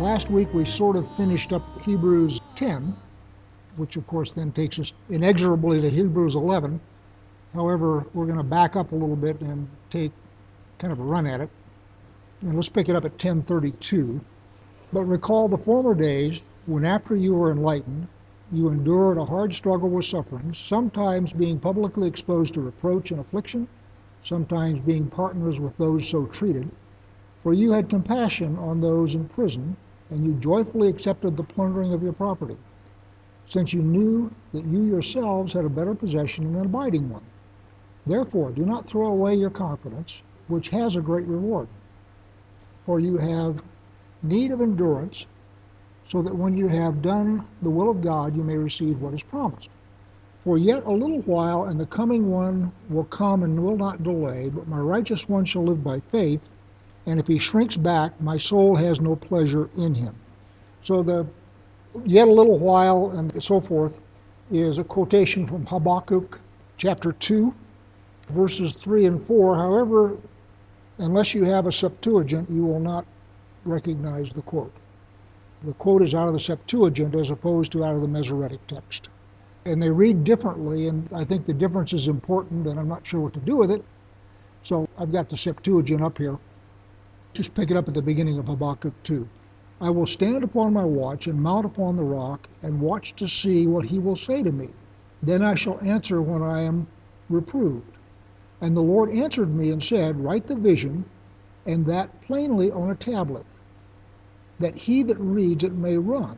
Last week we sort of finished up Hebrews 10, which of course then takes us inexorably to Hebrews 11. However, we're going to back up a little bit and take kind of a run at it. And let's pick it up at 1032. But recall the former days when after you were enlightened, you endured a hard struggle with sufferings, sometimes being publicly exposed to reproach and affliction, sometimes being partners with those so treated. For you had compassion on those in prison, and you joyfully accepted the plundering of your property, since you knew that you yourselves had a better possession and an abiding one. Therefore, do not throw away your confidence, which has a great reward. For you have need of endurance, so that when you have done the will of God, you may receive what is promised. For yet a little while, and the coming one will come and will not delay, but my righteous one shall live by faith and if he shrinks back, my soul has no pleasure in him. So the yet a little while and so forth is a quotation from Habakkuk chapter 2, verses 3 and 4. However, unless you have a Septuagint, you will not recognize the quote. The quote is out of the Septuagint as opposed to out of the Masoretic text. And they read differently, and I think the difference is important, and I'm not sure what to do with it. So I've got the Septuagint up here. Just pick it up at the beginning of Habakkuk 2. I will stand upon my watch and mount upon the rock and watch to see what he will say to me. Then I shall answer when I am reproved. And the Lord answered me and said, Write the vision, and that plainly on a tablet, that he that reads it may run.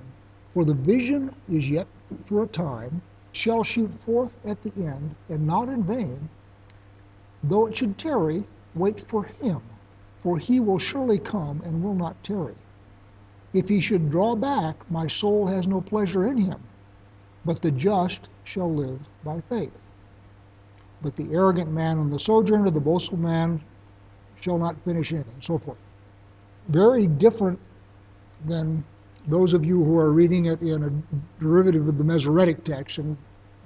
For the vision is yet for a time, shall shoot forth at the end, and not in vain. Though it should tarry, wait for him for he will surely come and will not tarry. If he should draw back, my soul has no pleasure in him, but the just shall live by faith. But the arrogant man and the sojourner, the boastful man, shall not finish anything, so forth. Very different than those of you who are reading it in a derivative of the Masoretic text, and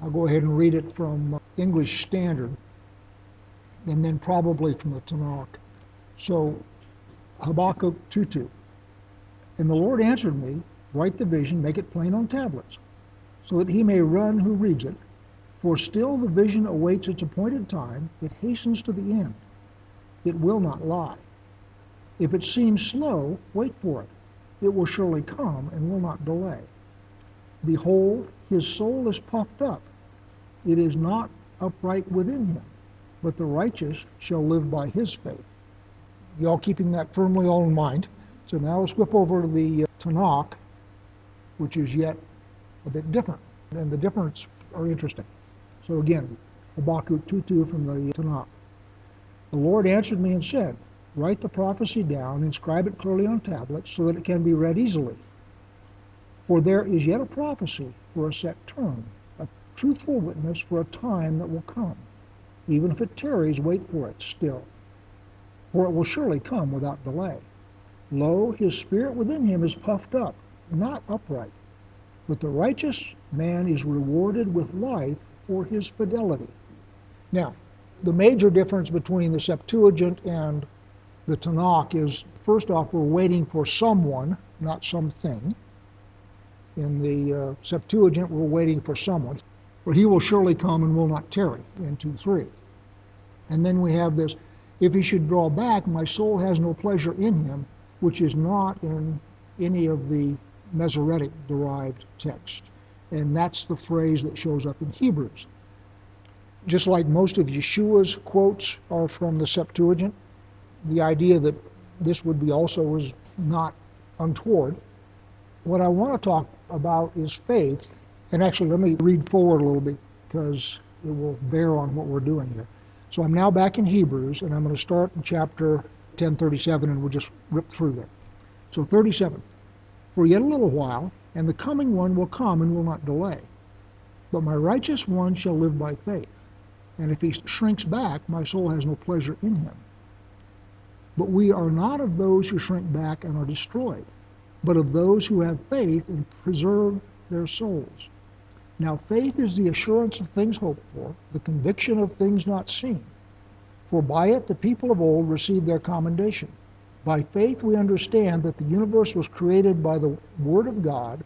I'll go ahead and read it from English Standard, and then probably from the Tanakh. So Habakkuk 2.2. And the Lord answered me, Write the vision, make it plain on tablets, so that he may run who reads it. For still the vision awaits its appointed time, it hastens to the end. It will not lie. If it seems slow, wait for it. It will surely come and will not delay. Behold, his soul is puffed up. It is not upright within him, but the righteous shall live by his faith you all keeping that firmly all in mind. So now let's whip over to the uh, Tanakh, which is yet a bit different. And the difference are interesting. So again, Habakkuk 2.2 from the Tanakh. The Lord answered me and said, Write the prophecy down, inscribe it clearly on tablets, so that it can be read easily. For there is yet a prophecy for a set term, a truthful witness for a time that will come. Even if it tarries, wait for it still for it will surely come without delay. Lo, his spirit within him is puffed up, not upright. But the righteous man is rewarded with life for his fidelity. Now, the major difference between the Septuagint and the Tanakh is first off, we're waiting for someone, not something. In the uh, Septuagint, we're waiting for someone. For he will surely come and will not tarry, in 2 3. And then we have this if he should draw back, my soul has no pleasure in him, which is not in any of the Masoretic derived text. And that's the phrase that shows up in Hebrews. Just like most of Yeshua's quotes are from the Septuagint, the idea that this would be also is not untoward. What I want to talk about is faith. And actually, let me read forward a little bit because it will bear on what we're doing here. So I'm now back in Hebrews, and I'm going to start in chapter 1037, and we'll just rip through there. So 37. For yet a little while, and the coming one will come and will not delay. But my righteous one shall live by faith. And if he shrinks back, my soul has no pleasure in him. But we are not of those who shrink back and are destroyed, but of those who have faith and preserve their souls. Now, faith is the assurance of things hoped for, the conviction of things not seen. For by it the people of old received their commendation. By faith, we understand that the universe was created by the Word of God,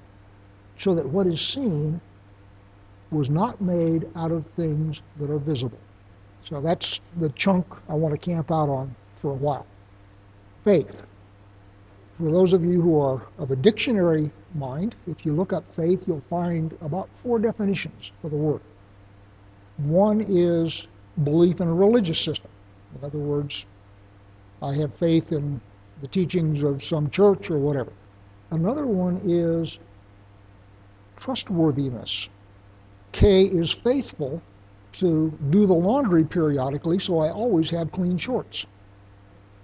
so that what is seen was not made out of things that are visible. So that's the chunk I want to camp out on for a while. Faith. For those of you who are of a dictionary mind, if you look up faith, you'll find about four definitions for the word. One is belief in a religious system. In other words, I have faith in the teachings of some church or whatever. Another one is trustworthiness. K is faithful to do the laundry periodically, so I always have clean shorts.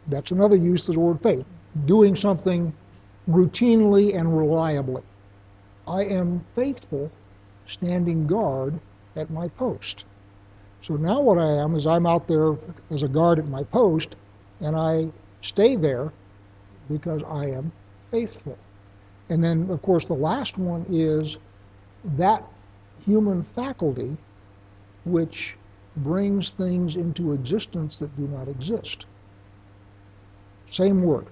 That's another use of the word faith, doing something routinely and reliably. I am faithful standing guard at my post. So now what I am is I'm out there as a guard at my post, and I stay there because I am faithful. And then, of course, the last one is that human faculty which brings things into existence that do not exist. Same word.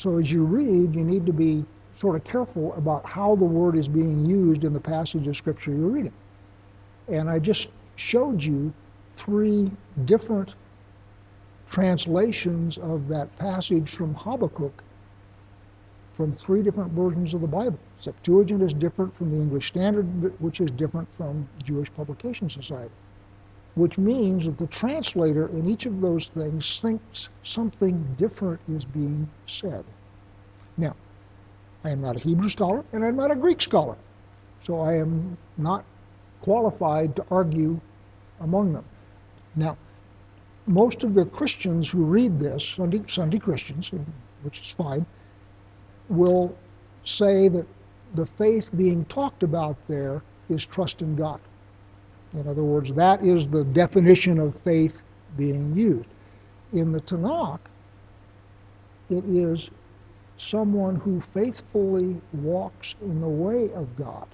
So as you read, you need to be sort of careful about how the word is being used in the passage of Scripture you're reading. And I just showed you three different translations of that passage from Habakkuk from three different versions of the Bible. Septuagint is different from the English Standard, which is different from Jewish Publication Society. Which means that the translator in each of those things thinks something different is being said. Now, I am not a Hebrew scholar and I'm not a Greek scholar, so I am not qualified to argue among them. Now, most of the Christians who read this, Sunday, Sunday Christians, which is fine, will say that the faith being talked about there is trust in God. In other words, that is the definition of faith being used. In the Tanakh, it is someone who faithfully walks in the way of God.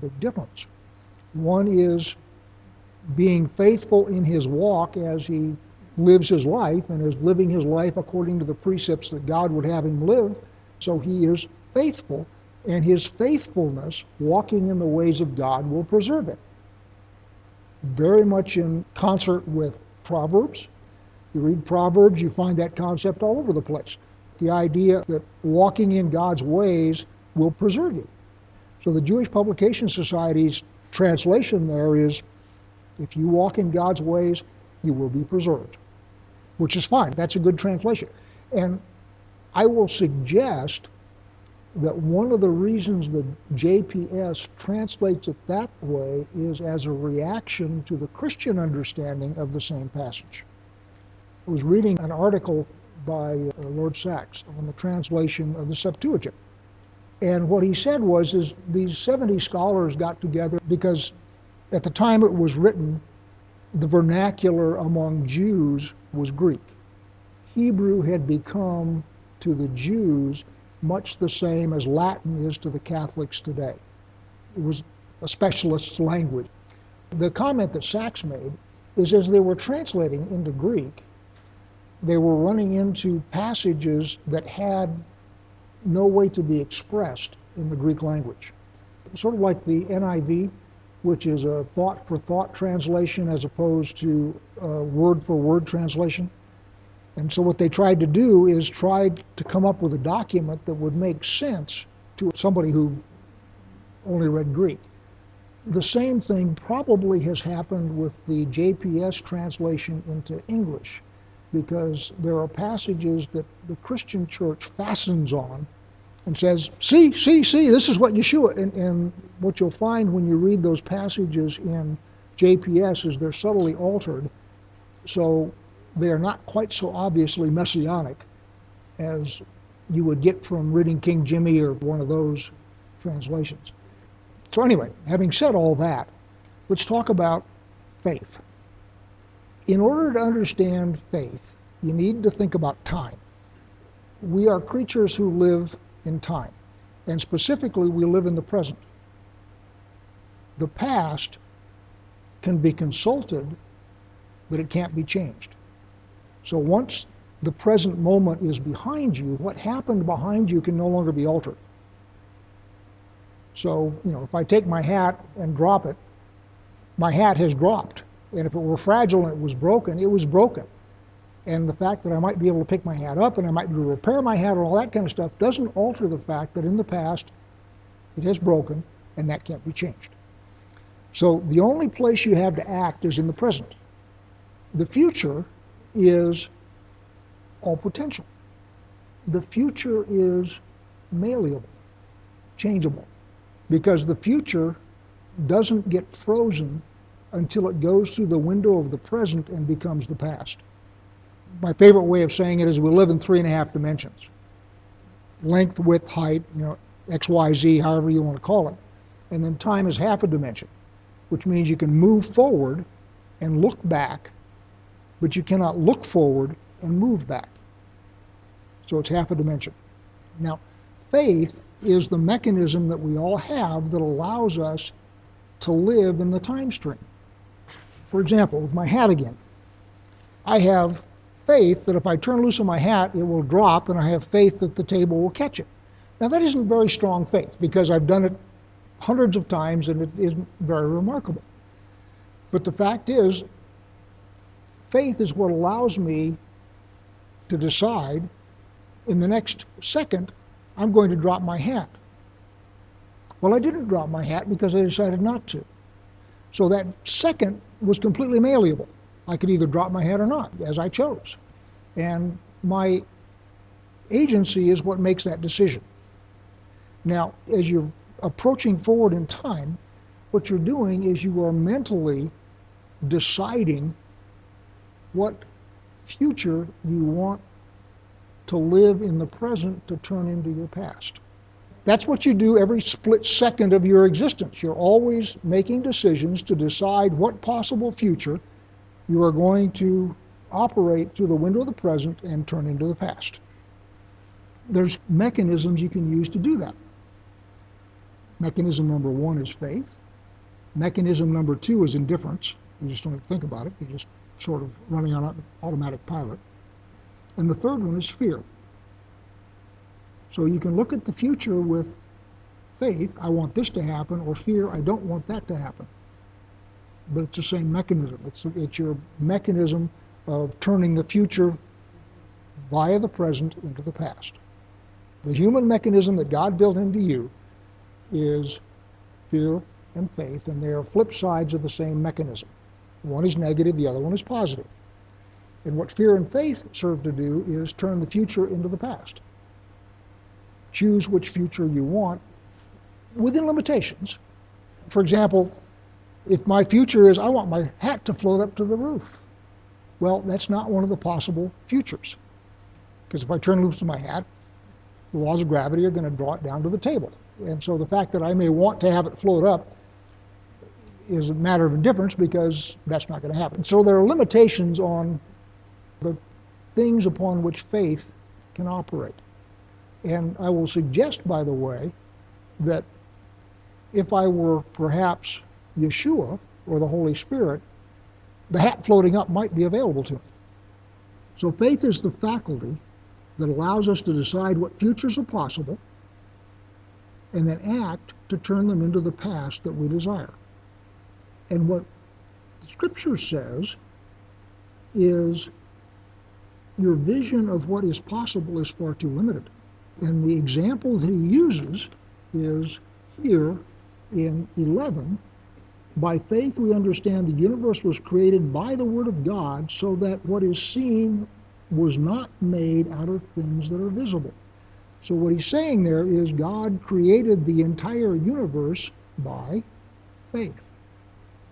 Big difference. One is being faithful in his walk as he lives his life and is living his life according to the precepts that God would have him live so he is faithful, and his faithfulness, walking in the ways of God, will preserve it. Very much in concert with Proverbs. You read Proverbs, you find that concept all over the place. The idea that walking in God's ways will preserve you. So the Jewish Publication Society's translation there is if you walk in God's ways, you will be preserved, which is fine. That's a good translation. And I will suggest that one of the reasons the JPS translates it that way is as a reaction to the Christian understanding of the same passage. I was reading an article by uh, Lord Sacks on the translation of the Septuagint. And what he said was is these 70 scholars got together because at the time it was written, the vernacular among Jews was Greek. Hebrew had become to the Jews much the same as Latin is to the Catholics today. It was a specialist's language. The comment that Sacks made is as they were translating into Greek, they were running into passages that had no way to be expressed in the Greek language. Sort of like the NIV, which is a thought for thought translation as opposed to word for word translation. And so what they tried to do is tried to come up with a document that would make sense to somebody who only read Greek. The same thing probably has happened with the JPS translation into English because there are passages that the Christian church fastens on and says, see, see, see, this is what Yeshua. And, and what you'll find when you read those passages in JPS is they're subtly altered. So they are not quite so obviously messianic as you would get from reading King Jimmy or one of those translations. So, anyway, having said all that, let's talk about faith. In order to understand faith, you need to think about time. We are creatures who live in time, and specifically, we live in the present. The past can be consulted, but it can't be changed. So once the present moment is behind you, what happened behind you can no longer be altered. So, you know, if I take my hat and drop it, my hat has dropped. And if it were fragile and it was broken, it was broken. And the fact that I might be able to pick my hat up and I might be able to repair my hat and all that kind of stuff doesn't alter the fact that in the past it has broken and that can't be changed. So the only place you have to act is in the present. The future is all potential. The future is malleable, changeable, because the future doesn't get frozen until it goes through the window of the present and becomes the past. My favorite way of saying it is we live in three and a half dimensions length, width, height, you know, X, Y, Z, however you want to call it. And then time is half a dimension, which means you can move forward and look back, but you cannot look forward and move back. So it's half a dimension. Now, faith is the mechanism that we all have that allows us to live in the time stream. For example, with my hat again, I have faith that if I turn loose of my hat, it will drop, and I have faith that the table will catch it. Now, that isn't very strong faith because I've done it hundreds of times and it isn't very remarkable. But the fact is, faith is what allows me to decide in the next second, I'm going to drop my hat. Well, I didn't drop my hat because I decided not to. So that second was completely malleable. I could either drop my hat or not, as I chose. And my agency is what makes that decision. Now, as you're approaching forward in time, what you're doing is you are mentally deciding what future you want to live in the present to turn into your past. That's what you do every split second of your existence. You're always making decisions to decide what possible future you are going to operate through the window of the present and turn into the past. There's mechanisms you can use to do that. Mechanism number one is faith. Mechanism number two is indifference. You just don't think about it. You're just sort of running on an automatic pilot. And the third one is fear. So you can look at the future with faith, I want this to happen, or fear, I don't want that to happen. But it's the same mechanism. It's, it's your mechanism of turning the future via the present into the past. The human mechanism that God built into you is fear and faith, and they are flip sides of the same mechanism. One is negative, the other one is positive. And what fear and faith serve to do is turn the future into the past. Choose which future you want within limitations. For example, if my future is I want my hat to float up to the roof, well, that's not one of the possible futures. Because if I turn loose my hat, the laws of gravity are going to draw it down to the table. And so the fact that I may want to have it float up is a matter of indifference because that's not going to happen. So there are limitations on the things upon which faith can operate. And I will suggest, by the way, that if I were perhaps Yeshua or the Holy Spirit, the hat floating up might be available to me. So faith is the faculty that allows us to decide what futures are possible and then act to turn them into the past that we desire. And what scripture says is your vision of what is possible is far too limited. And the example that he uses is here in 11. By faith, we understand the universe was created by the Word of God, so that what is seen was not made out of things that are visible. So, what he's saying there is God created the entire universe by faith.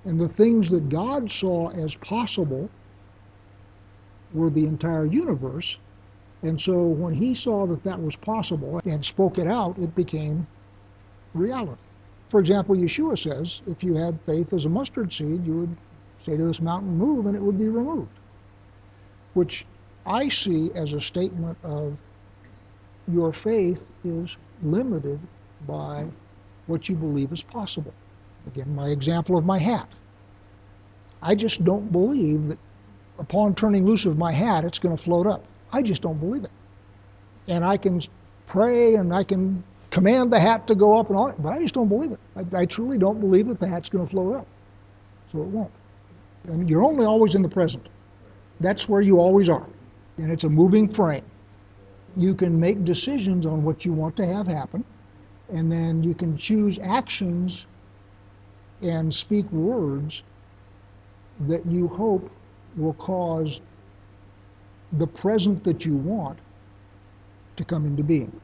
And the things that God saw as possible were the entire universe. And so when he saw that that was possible and spoke it out, it became reality. For example, Yeshua says if you had faith as a mustard seed, you would say to this mountain, move, and it would be removed. Which I see as a statement of your faith is limited by what you believe is possible. Again, my example of my hat. I just don't believe that upon turning loose of my hat, it's going to float up. I just don't believe it. And I can pray and I can command the hat to go up and all that, but I just don't believe it. I, I truly don't believe that the hat's going to float up. So it won't. I mean, you're only always in the present. That's where you always are. And it's a moving frame. You can make decisions on what you want to have happen, and then you can choose actions and speak words that you hope will cause the present that you want to come into being.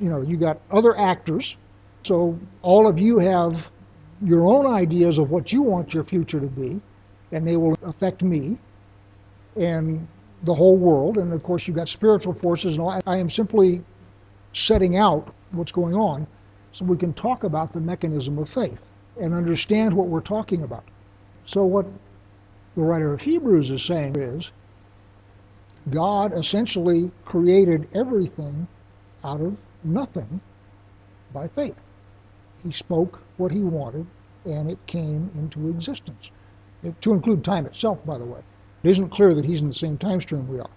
You know, you got other actors, so all of you have your own ideas of what you want your future to be, and they will affect me and the whole world. And of course, you've got spiritual forces, and all. I am simply setting out what's going on so we can talk about the mechanism of faith and understand what we're talking about. So, what the writer of Hebrews is saying is God essentially created everything out of nothing by faith. He spoke what he wanted and it came into existence. It, to include time itself, by the way. It isn't clear that he's in the same time stream we are.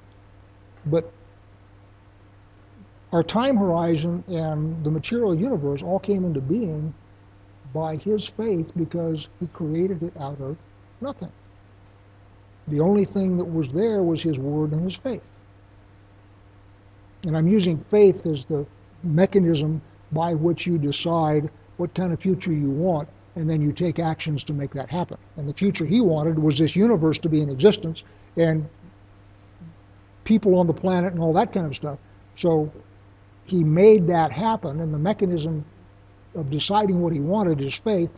But our time horizon and the material universe all came into being by his faith because he created it out of nothing. The only thing that was there was his word and his faith. And I'm using faith as the mechanism by which you decide what kind of future you want, and then you take actions to make that happen. And the future he wanted was this universe to be in existence and people on the planet and all that kind of stuff. So he made that happen, and the mechanism of deciding what he wanted is faith.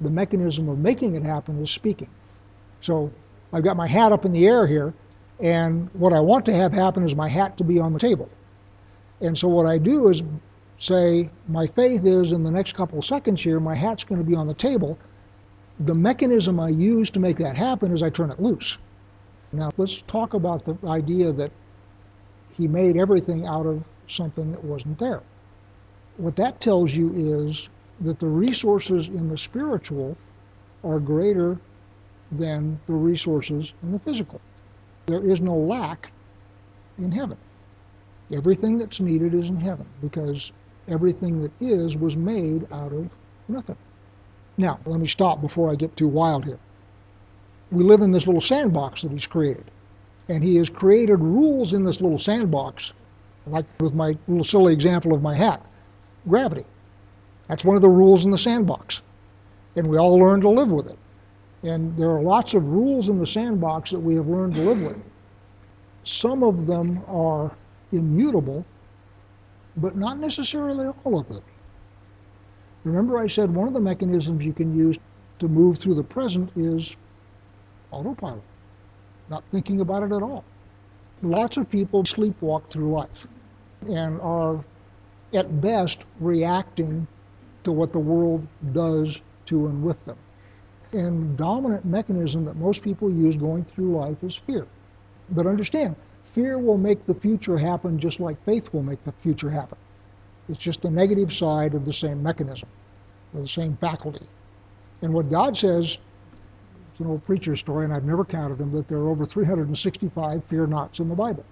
The mechanism of making it happen is speaking. So I've got my hat up in the air here, and what I want to have happen is my hat to be on the table. And so what I do is say, my faith is in the next couple seconds here, my hat's going to be on the table. The mechanism I use to make that happen is I turn it loose. Now let's talk about the idea that he made everything out of something that wasn't there. What that tells you is that the resources in the spiritual are greater than the resources in the physical. There is no lack in heaven. Everything that's needed is in heaven because everything that is was made out of nothing. Now, let me stop before I get too wild here. We live in this little sandbox that he's created. And he has created rules in this little sandbox, like with my little silly example of my hat gravity. That's one of the rules in the sandbox. And we all learn to live with it. And there are lots of rules in the sandbox that we have learned to live with. Some of them are immutable, but not necessarily all of them. Remember, I said one of the mechanisms you can use to move through the present is autopilot, not thinking about it at all. Lots of people sleepwalk through life and are, at best, reacting to what the world does to and with them. And dominant mechanism that most people use going through life is fear. But understand, fear will make the future happen just like faith will make the future happen. It's just the negative side of the same mechanism, or the same faculty. And what God says, it's an old preacher story, and I've never counted them, that there are over 365 fear nots in the Bible.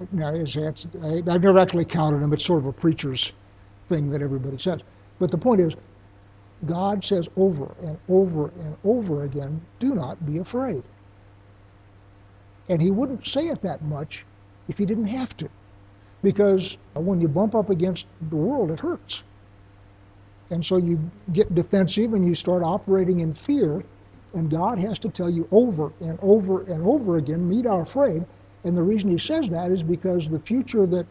It's, I, I've never actually counted them. It's sort of a preacher's thing that everybody says. But the point is, God says over and over and over again, do not be afraid. And he wouldn't say it that much if he didn't have to. Because when you bump up against the world, it hurts. And so you get defensive and you start operating in fear, and God has to tell you over and over and over again, be not afraid. And the reason he says that is because the future that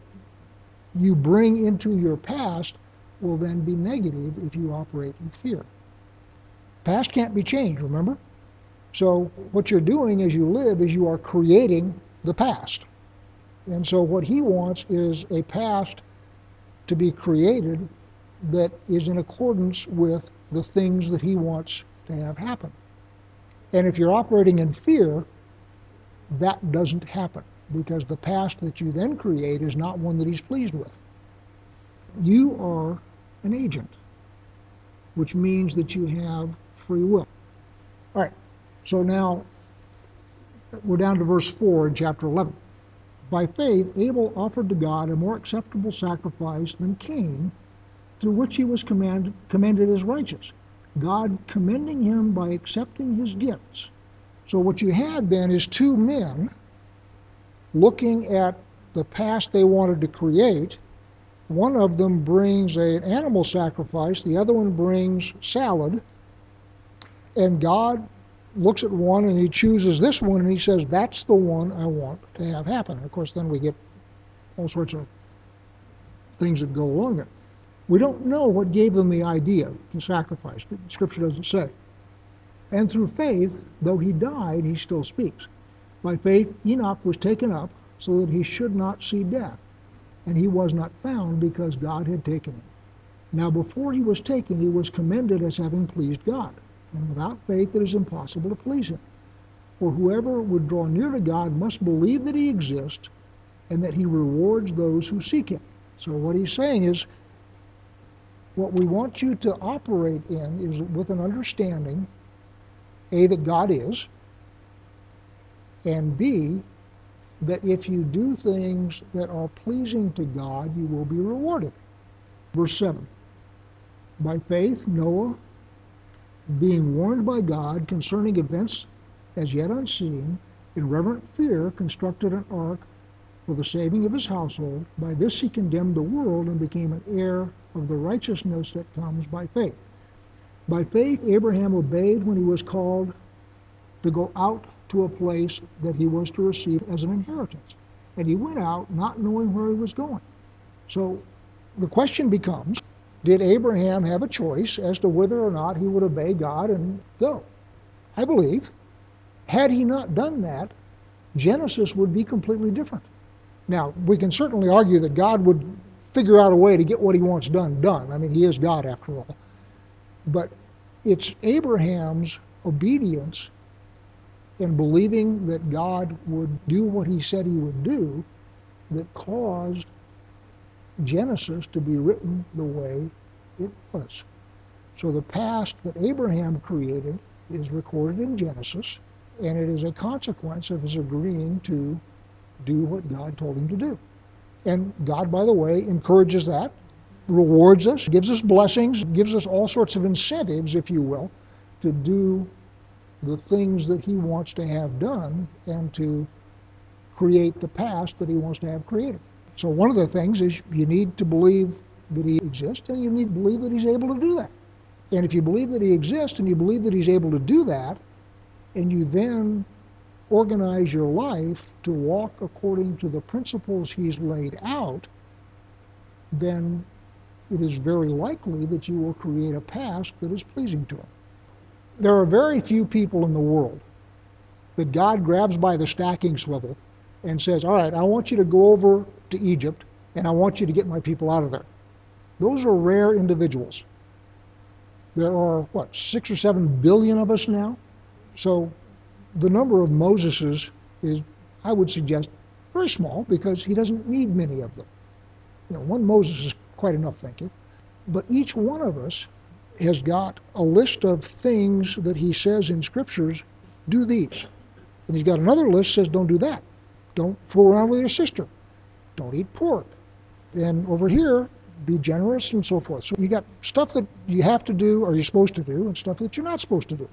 you bring into your past will then be negative if you operate in fear. Past can't be changed, remember? So what you're doing as you live is you are creating the past. And so what he wants is a past to be created that is in accordance with the things that he wants to have happen. And if you're operating in fear, that doesn't happen because the past that you then create is not one that he's pleased with. You are an agent, which means that you have free will. All right, so now we're down to verse 4 in chapter 11. By faith, Abel offered to God a more acceptable sacrifice than Cain, through which he was commended, commended as righteous. God commending him by accepting his gifts. So, what you had then is two men looking at the past they wanted to create. One of them brings an animal sacrifice, the other one brings salad. And God looks at one and he chooses this one and he says, That's the one I want to have happen. Of course, then we get all sorts of things that go along it. We don't know what gave them the idea to sacrifice. Scripture doesn't say. And through faith, though he died, he still speaks. By faith, Enoch was taken up so that he should not see death, and he was not found because God had taken him. Now, before he was taken, he was commended as having pleased God. And without faith, it is impossible to please him. For whoever would draw near to God must believe that he exists and that he rewards those who seek him. So, what he's saying is, what we want you to operate in is with an understanding A, that God is, and B, that if you do things that are pleasing to God, you will be rewarded. Verse 7 By faith, Noah, being warned by God concerning events as yet unseen, in reverent fear constructed an ark for the saving of his household. By this he condemned the world and became an heir of the righteousness that comes by faith. By faith, Abraham obeyed when he was called to go out to a place that he was to receive as an inheritance. And he went out not knowing where he was going. So the question becomes did Abraham have a choice as to whether or not he would obey God and go? I believe. Had he not done that, Genesis would be completely different. Now, we can certainly argue that God would figure out a way to get what he wants done done. I mean, he is God after all. But it's Abraham's obedience and believing that God would do what he said he would do that caused Genesis to be written the way it was. So the past that Abraham created is recorded in Genesis, and it is a consequence of his agreeing to do what God told him to do. And God, by the way, encourages that, rewards us, gives us blessings, gives us all sorts of incentives, if you will, to do the things that He wants to have done and to create the past that He wants to have created. So, one of the things is you need to believe that He exists and you need to believe that He's able to do that. And if you believe that He exists and you believe that He's able to do that, and you then organize your life to walk according to the principles he's laid out, then it is very likely that you will create a past that is pleasing to him. There are very few people in the world that God grabs by the stacking swivel and says, All right, I want you to go over to Egypt and I want you to get my people out of there. Those are rare individuals. There are, what, six or seven billion of us now? So the number of Moseses is, I would suggest, very small because he doesn't need many of them. You know, one Moses is quite enough, thank you. But each one of us has got a list of things that he says in scriptures, do these. And he's got another list says, don't do that. Don't fool around with your sister. Don't eat pork. And over here, be generous and so forth. So you got stuff that you have to do or you're supposed to do and stuff that you're not supposed to do.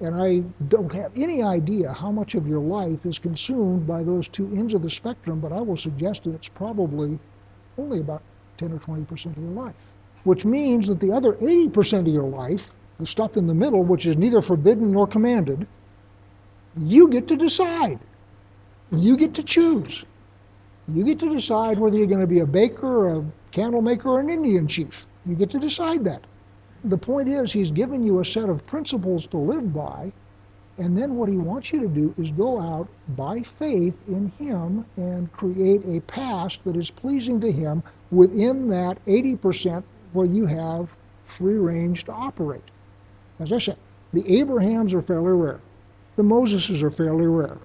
And I don't have any idea how much of your life is consumed by those two ends of the spectrum, but I will suggest that it's probably only about 10 or 20% of your life. Which means that the other 80% of your life, the stuff in the middle, which is neither forbidden nor commanded, you get to decide. You get to choose. You get to decide whether you're going to be a baker, a candle maker, or an Indian chief. You get to decide that the point is, he's given you a set of principles to live by, and then what he wants you to do is go out by faith in him and create a past that is pleasing to him within that 80% where you have free range to operate. As I said, the Abrahams are fairly rare. The Moseses are fairly rare.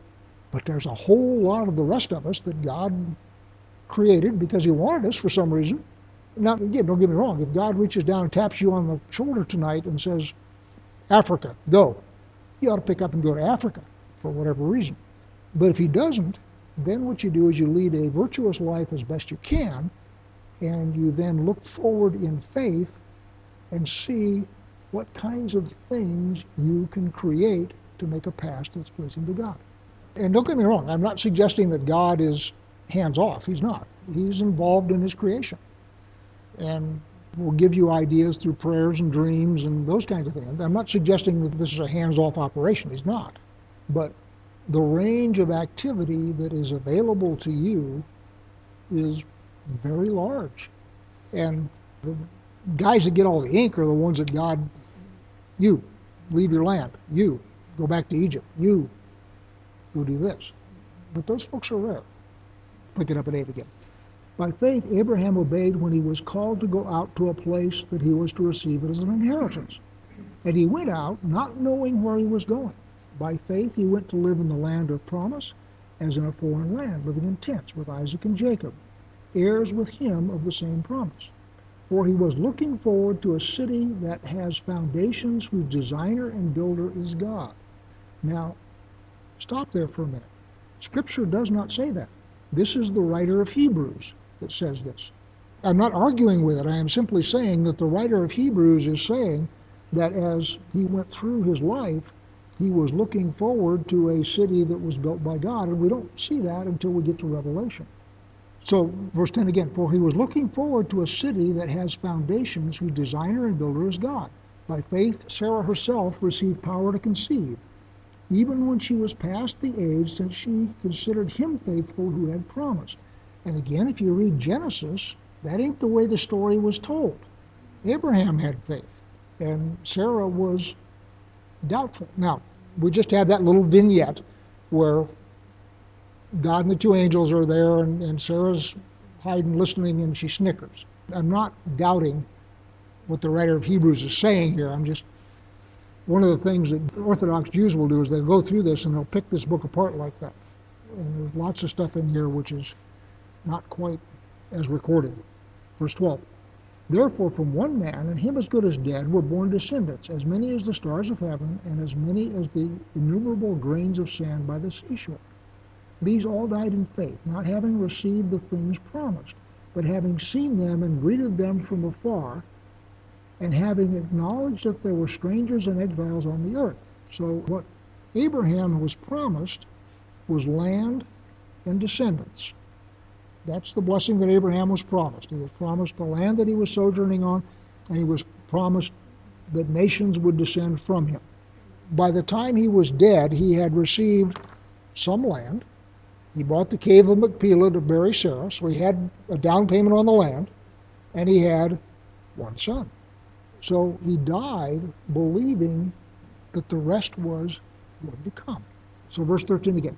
But there's a whole lot of the rest of us that God created because he wanted us for some reason now, again, don't get me wrong. If God reaches down and taps you on the shoulder tonight and says, Africa, go, you ought to pick up and go to Africa for whatever reason. But if he doesn't, then what you do is you lead a virtuous life as best you can, and you then look forward in faith and see what kinds of things you can create to make a past that's pleasing to God. And don't get me wrong, I'm not suggesting that God is hands off. He's not. He's involved in his creation. And will give you ideas through prayers and dreams and those kinds of things. I'm not suggesting that this is a hands off operation. He's not. But the range of activity that is available to you is very large. And the guys that get all the ink are the ones that God, you, leave your land. You, go back to Egypt. You, go do this. But those folks are rare. Pick it up at 8 again. By faith, Abraham obeyed when he was called to go out to a place that he was to receive as an inheritance. And he went out, not knowing where he was going. By faith, he went to live in the land of promise, as in a foreign land, living in tents with Isaac and Jacob, heirs with him of the same promise. For he was looking forward to a city that has foundations, whose designer and builder is God. Now, stop there for a minute. Scripture does not say that. This is the writer of Hebrews that says this. I'm not arguing with it. I am simply saying that the writer of Hebrews is saying that as he went through his life, he was looking forward to a city that was built by God, and we don't see that until we get to Revelation. So, verse 10 again, for he was looking forward to a city that has foundations, whose designer and builder is God. By faith, Sarah herself received power to conceive, even when she was past the age that she considered him faithful who had promised. And again, if you read Genesis, that ain't the way the story was told. Abraham had faith, and Sarah was doubtful. Now, we just had that little vignette where God and the two angels are there, and, and Sarah's hiding, listening, and she snickers. I'm not doubting what the writer of Hebrews is saying here. I'm just one of the things that Orthodox Jews will do is they'll go through this and they'll pick this book apart like that. And there's lots of stuff in here which is not quite as recorded. Verse 12. Therefore, from one man, and him as good as dead, were born descendants, as many as the stars of heaven, and as many as the innumerable grains of sand by the seashore. These all died in faith, not having received the things promised, but having seen them and greeted them from afar, and having acknowledged that there were strangers and exiles on the earth. So, what Abraham was promised was land and descendants. That's the blessing that Abraham was promised. He was promised the land that he was sojourning on, and he was promised that nations would descend from him. By the time he was dead, he had received some land. He bought the cave of Machpelah to bury Sarah, so he had a down payment on the land, and he had one son. So he died believing that the rest was going to come. So, verse 13 again.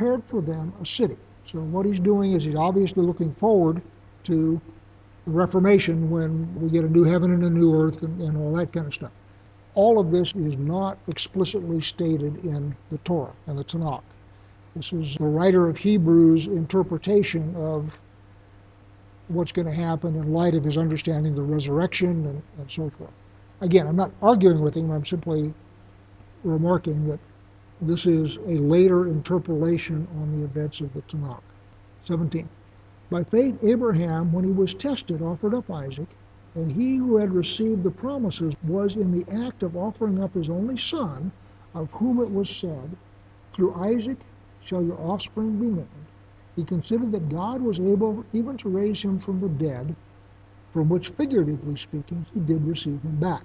prepared for them a city. So what he's doing is he's obviously looking forward to the Reformation when we get a new heaven and a new earth and, and all that kind of stuff. All of this is not explicitly stated in the Torah and the Tanakh. This is the writer of Hebrews' interpretation of what's going to happen in light of his understanding of the resurrection and, and so forth. Again, I'm not arguing with him, I'm simply remarking that this is a later interpolation on the events of the Tanakh. 17. By faith, Abraham, when he was tested, offered up Isaac, and he who had received the promises was in the act of offering up his only son, of whom it was said, Through Isaac shall your offspring be named. He considered that God was able even to raise him from the dead, from which, figuratively speaking, he did receive him back.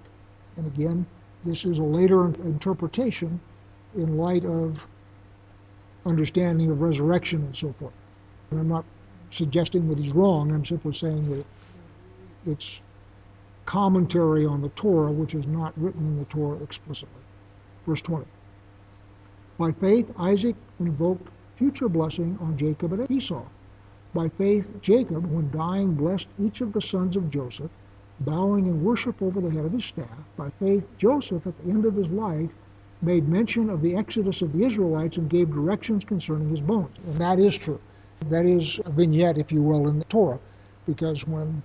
And again, this is a later interpretation in light of understanding of resurrection and so forth. And I'm not suggesting that he's wrong, I'm simply saying that it's commentary on the Torah, which is not written in the Torah explicitly. Verse 20. By faith, Isaac invoked future blessing on Jacob and Esau. By faith, Jacob, when dying, blessed each of the sons of Joseph, bowing in worship over the head of his staff. By faith, Joseph, at the end of his life, made mention of the exodus of the Israelites and gave directions concerning his bones. And that is true. That is a vignette, if you will, in the Torah, because when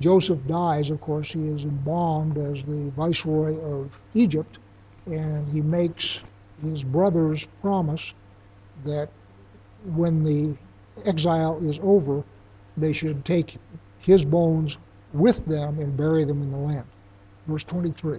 Joseph dies, of course, he is embalmed as the viceroy of Egypt, and he makes his brothers promise that when the exile is over, they should take his bones with them and bury them in the land. Verse 23.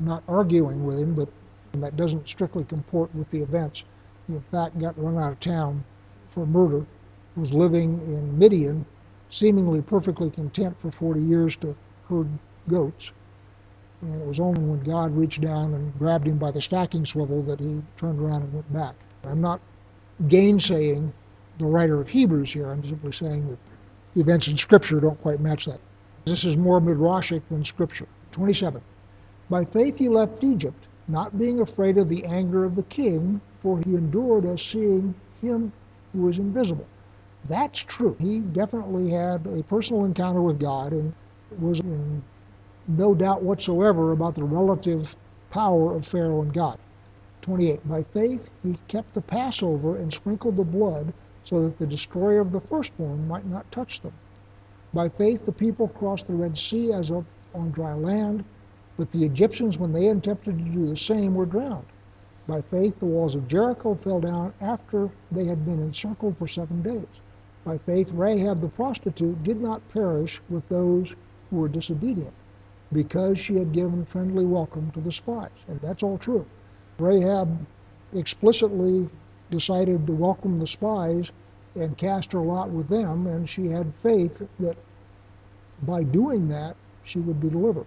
not arguing with him, but that doesn't strictly comport with the events. He, in fact, got run out of town for murder, was living in Midian, seemingly perfectly content for 40 years to herd goats. And it was only when God reached down and grabbed him by the stacking swivel that he turned around and went back. I'm not gainsaying the writer of Hebrews here. I'm simply saying that the events in Scripture don't quite match that. This is more midrashic than Scripture. 27. By faith he left Egypt, not being afraid of the anger of the king, for he endured as seeing him who was invisible. That's true. He definitely had a personal encounter with God and was in no doubt whatsoever about the relative power of Pharaoh and God. 28. By faith he kept the Passover and sprinkled the blood so that the destroyer of the firstborn might not touch them. By faith the people crossed the Red Sea as of on dry land, but the Egyptians, when they attempted to do the same, were drowned. By faith the walls of Jericho fell down after they had been encircled for seven days. By faith Rahab the prostitute did not perish with those who were disobedient, because she had given friendly welcome to the spies. And that's all true. Rahab explicitly decided to welcome the spies and cast her lot with them, and she had faith that by doing that she would be delivered.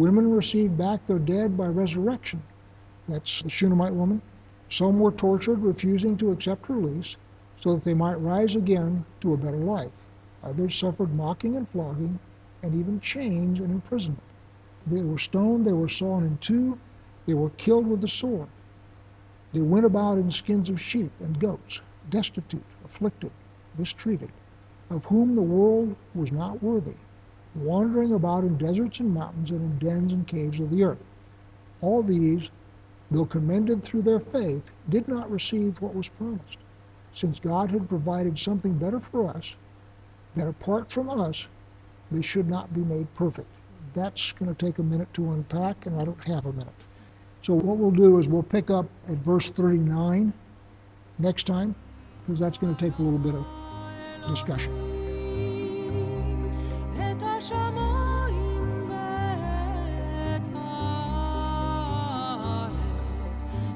Women received back their dead by resurrection. That's the Shunammite woman. Some were tortured, refusing to accept release, so that they might rise again to a better life. Others suffered mocking and flogging, and even chains and imprisonment. They were stoned, they were sawn in two, they were killed with the sword. They went about in skins of sheep and goats, destitute, afflicted, mistreated, of whom the world was not worthy, wandering about in deserts and mountains and in dens and caves of the earth. All these, though commended through their faith, did not receive what was promised, since God had provided something better for us, that apart from us, they should not be made perfect. That's going to take a minute to unpack, and I don't have a minute. So what we'll do is we'll pick up at verse 39 next time, because that's going to take a little bit of discussion.